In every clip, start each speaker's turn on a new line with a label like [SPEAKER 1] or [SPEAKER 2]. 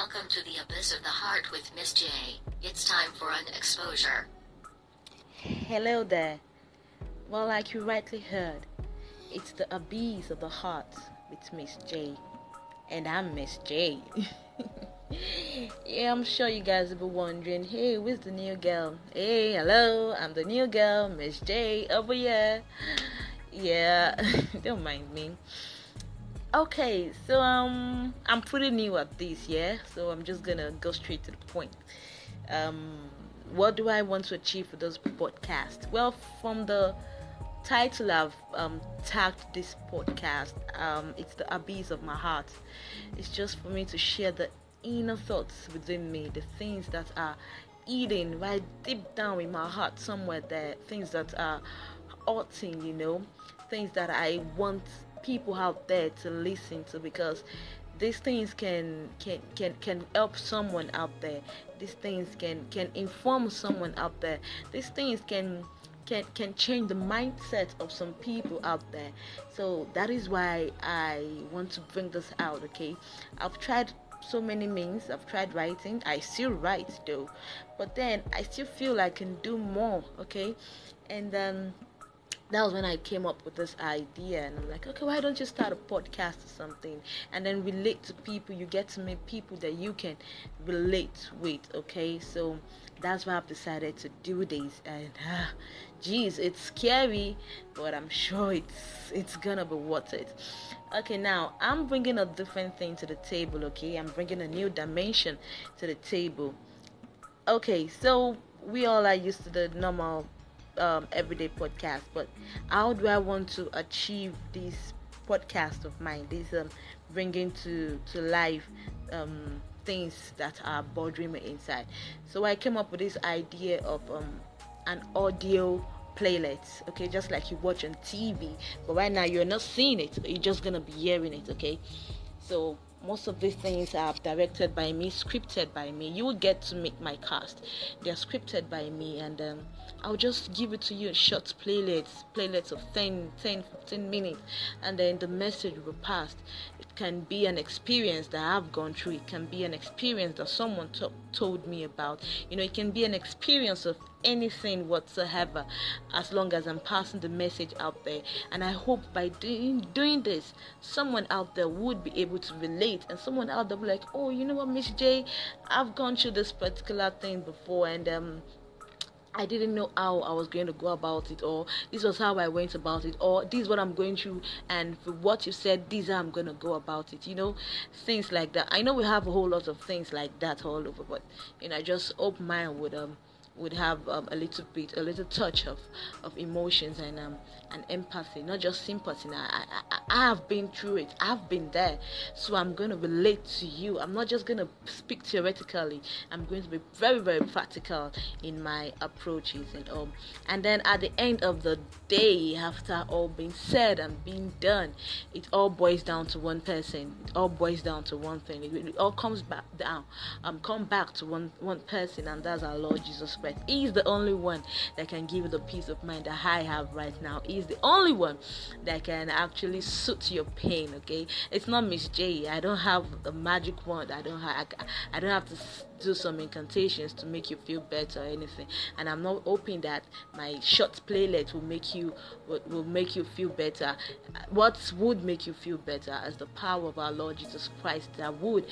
[SPEAKER 1] Welcome to the Abyss of the Heart with Miss J. It's time for an exposure.
[SPEAKER 2] Hello there. Well, like you rightly heard, it's the Abyss of the Heart with Miss J. And I'm Miss J. yeah, I'm sure you guys will be wondering, hey, where's the new girl? Hey, hello, I'm the new girl, Miss J, over here. Yeah, don't mind me. Okay, so um, I'm pretty new at this, yeah. So I'm just gonna go straight to the point. Um, what do I want to achieve with this podcast? Well, from the title I've um, tagged this podcast, um, it's the abyss of my heart. It's just for me to share the inner thoughts within me, the things that are eating right deep down in my heart somewhere there, things that are hurting, you know, things that I want people out there to listen to because these things can can can can help someone out there these things can can inform someone out there these things can can can change the mindset of some people out there so that is why i want to bring this out okay i've tried so many means. I've tried writing. I still write though, but then I still feel I can do more. Okay, and um, that was when I came up with this idea, and I'm like, okay, why don't you start a podcast or something, and then relate to people? You get to meet people that you can relate with. Okay, so that's why I've decided to do this, and ah, geez, it's scary, but I'm sure it's it's gonna be worth it. Okay, now I'm bringing a different thing to the table. Okay, I'm bringing a new dimension to the table. Okay, so we all are used to the normal um, everyday podcast, but how do I want to achieve this podcast of mine? This um, bringing to to life um, things that are bothering me inside. So I came up with this idea of um, an audio playlist. Okay, just like you watch on TV, but right now you're not seeing it. You're just gonna be hearing it. Okay, so most of these things are directed by me, scripted by me. You will get to make my cast. They're scripted by me, and um, I'll just give it to you in short playlists, playlists of 10, 10, 15 minutes, and then the message will pass. It can be an experience that I've gone through. It can be an experience that someone to- told me about. You know, it can be an experience of anything whatsoever as long as I'm passing the message out there. And I hope by doing doing this, someone out there would be able to relate and someone out there will be like, Oh, you know what, Miss J, I've gone through this particular thing before and um I didn't know how I was going to go about it, or this was how I went about it, or this is what I'm going through, and for what you said, this is how I'm going to go about it. You know, things like that. I know we have a whole lot of things like that all over, but you know, I just hope mine would um would have um, a little bit, a little touch of, of emotions and um, and empathy, not just sympathy. I, I, I have been through it. I've been there, so I'm going to relate to you. I'm not just going to speak theoretically. I'm going to be very, very practical in my approaches and all. And then at the end of the day, after all being said and being done, it all boils down to one person. It all boils down to one thing. It, it all comes back down. Um, come back to one one person, and that's our Lord Jesus Christ. Is the only one that can give you the peace of mind that I have right now. He is the only one that can actually suit your pain. Okay, it's not Miss J. I don't have a magic wand. I don't have. I, I don't have to do some incantations to make you feel better or anything. And I'm not hoping that my short playlist will make you will, will make you feel better. What would make you feel better is the power of our Lord Jesus Christ that would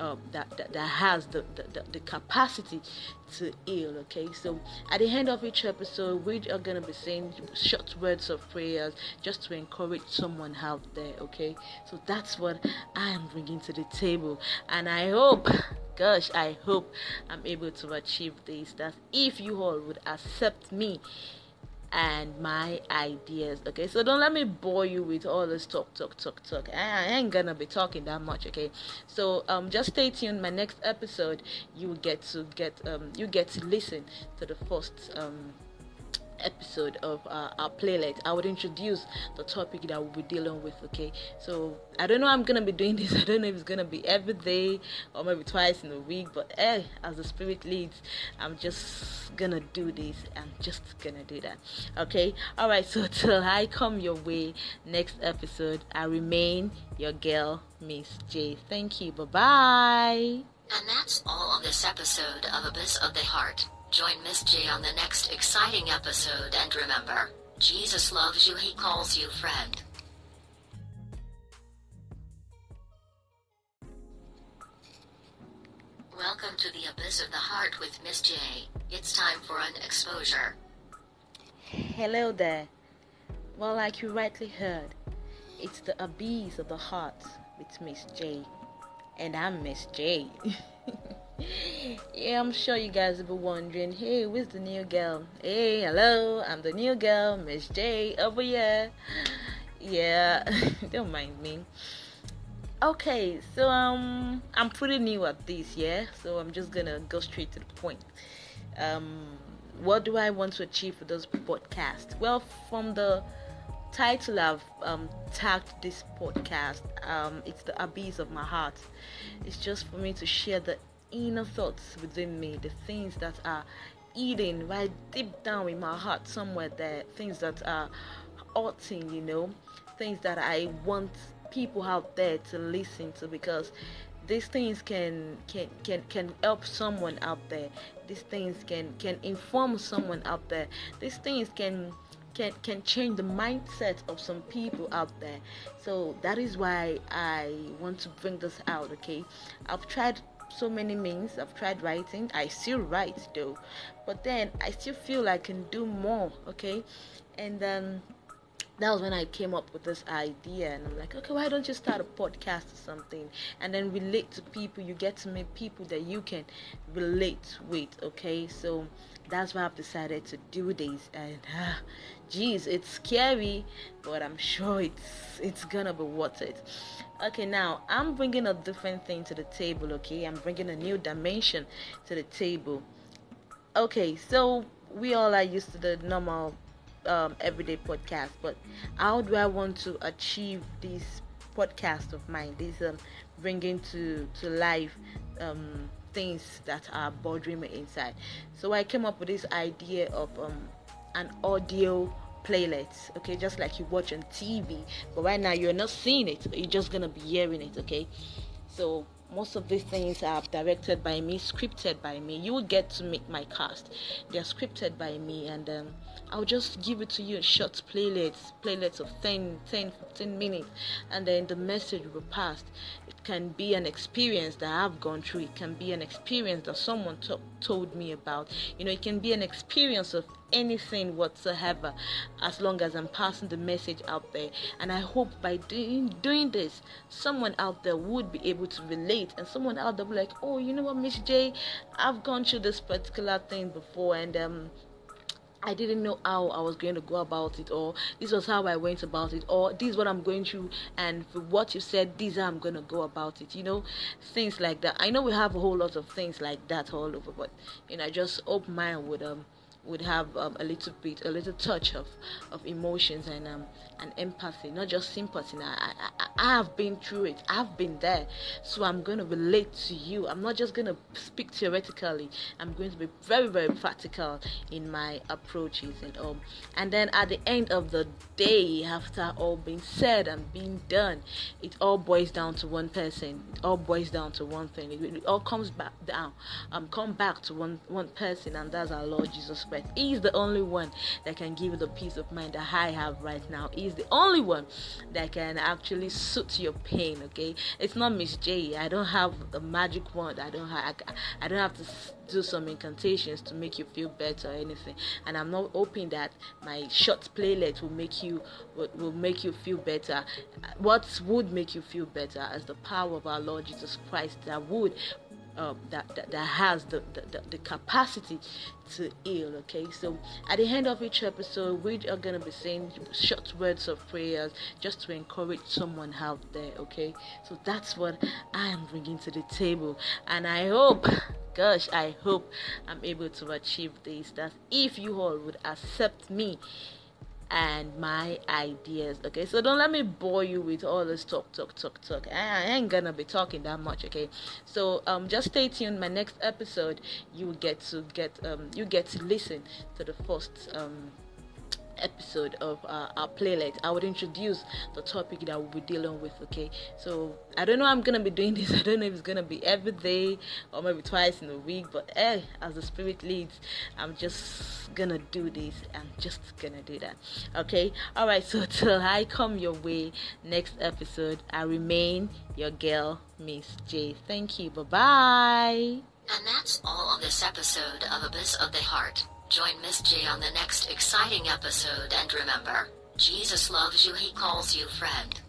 [SPEAKER 2] um, that, that, that has the, the, the, capacity to heal. Okay, so at the end of each episode, we are gonna be saying short words of prayers just to encourage someone out there. Okay, so that's what I am bringing to the table, and I hope. Gosh, I hope I'm able to achieve this. That if you all would accept me and my ideas. Okay, so don't let me bore you with all this talk, talk, talk, talk. I ain't gonna be talking that much. Okay, so um, just stay tuned. My next episode, you get to get um, you get to listen to the first um episode of uh, our playlist i would introduce the topic that we'll be dealing with okay? So i don't know i'm gonna be doing this. I don't know if it's gonna be every day or maybe twice in a week but hey as the spirit leads i'm just gonna do this. I'm just gonna do that okay? All right so till i come your way next episode i remain your girl miss j. Thank you. Bye bye
[SPEAKER 1] and that's all on this episode of Abyss of the Heart. Join Miss J on the next exciting episode and remember, Jesus loves you, he calls you friend. Welcome to the Abyss of the Heart with Miss J. It's time for an exposure.
[SPEAKER 2] Hello there. Well, like you rightly heard, it's the Abyss of the Heart with Miss J. And I'm Miss J. yeah, I'm sure you guys will be wondering, hey, where's the new girl? Hey, hello, I'm the new girl, Miss J, over here. Yeah, don't mind me. Okay, so um, I'm pretty new at this, yeah. So I'm just gonna go straight to the point. Um, what do I want to achieve with this podcast? Well, from the title I've um, tagged this podcast, um, it's the abyss of my heart. It's just for me to share the inner thoughts within me, the things that are eating right deep down in my heart, somewhere there, things that are hurting, you know, things that I want people out there to listen to because these things can can can can help someone out there. These things can can inform someone out there. These things can can can change the mindset of some people out there. So that is why i want to bring this out okay? I've tried so many means. I've tried writing. I still write though, but then I still feel I can do more. Okay, and um, that was when I came up with this idea, and I'm like, okay, why don't you start a podcast or something, and then relate to people? You get to meet people that you can relate with. Okay, so that's why I've decided to do this, and uh, geez, it's scary, but I'm sure it's it's gonna be worth it. Okay, now I'm bringing a different thing to the table. Okay, I'm bringing a new dimension to the table. Okay, so we all are used to the normal um, everyday podcast, but how do I want to achieve this podcast of mine? This um, bringing to to life um, things that are bothering me inside. So I came up with this idea of um, an audio playlist okay just like you watch on tv but right now you're not seeing it you're just gonna be hearing it okay so most of these things are directed by me scripted by me. You will get to make my cast. They're scripted by me and um, i'll just give it to you in short playlists playlists of 10 10 15 minutes and then the message will pass. It can be an experience that i've gone through. It can be an experience that someone to- told me about you know it can be an experience of anything whatsoever as long as I'm passing the message out there. And I hope by doing doing this, someone out there would be able to relate and someone out there will be like, oh, you know what, Miss J, I've gone through this particular thing before and um I didn't know how I was going to go about it, or this was how I went about it, or this is what I'm going through, and for what you said, this how I'm going to go about it. You know, things like that. I know we have a whole lot of things like that all over, but you know, I just hope mine would um would have um, a little bit, a little touch of, of emotions and um, and empathy, not just sympathy. I, I, I have been through it. I've been there, so I'm going to relate to you. I'm not just going to speak theoretically. I'm going to be very, very practical in my approaches and all. And then at the end of the day, after all being said and being done, it all boils down to one person. It all boils down to one thing. It, it all comes back down. Um, come back to one one person, and that's our Lord Jesus Christ. He's the only one that can give you the peace of mind that I have right now. He's the only one that can actually suit your pain. Okay, it's not Miss J. I don't have a magic wand. I don't have. I don't have to do some incantations to make you feel better or anything. And I'm not hoping that my short playlist will make you will, will make you feel better. What would make you feel better is the power of our Lord Jesus Christ that would uh, that, that, that has the, the, the, capacity to heal. Okay, so at the end of each episode, we are gonna be saying short words of prayers just to encourage someone out there. Okay, so that's what I am bringing to the table, and I hope gosh, I hope I'm able to achieve this. That if you all would accept me and my ideas. Okay, so don't let me bore you with all this talk, talk, talk, talk. I ain't gonna be talking that much. Okay, so um, just stay tuned. My next episode, you get to get um, you get to listen to the first um episode of uh, our playlist i would introduce the topic that we'll be dealing with okay? So i don't know i'm gonna be doing this. I don't know if it's gonna be every day or maybe twice in a week but eh as the spirit leads i'm just gonna do this. I'm just gonna do that okay? All right so till i come your way next episode i remain your girl miss j. Thank you. Bye bye
[SPEAKER 1] and that's all on this episode of Abyss of the Heart. Join Miss J on the next exciting episode and remember, Jesus loves you, he calls you friend.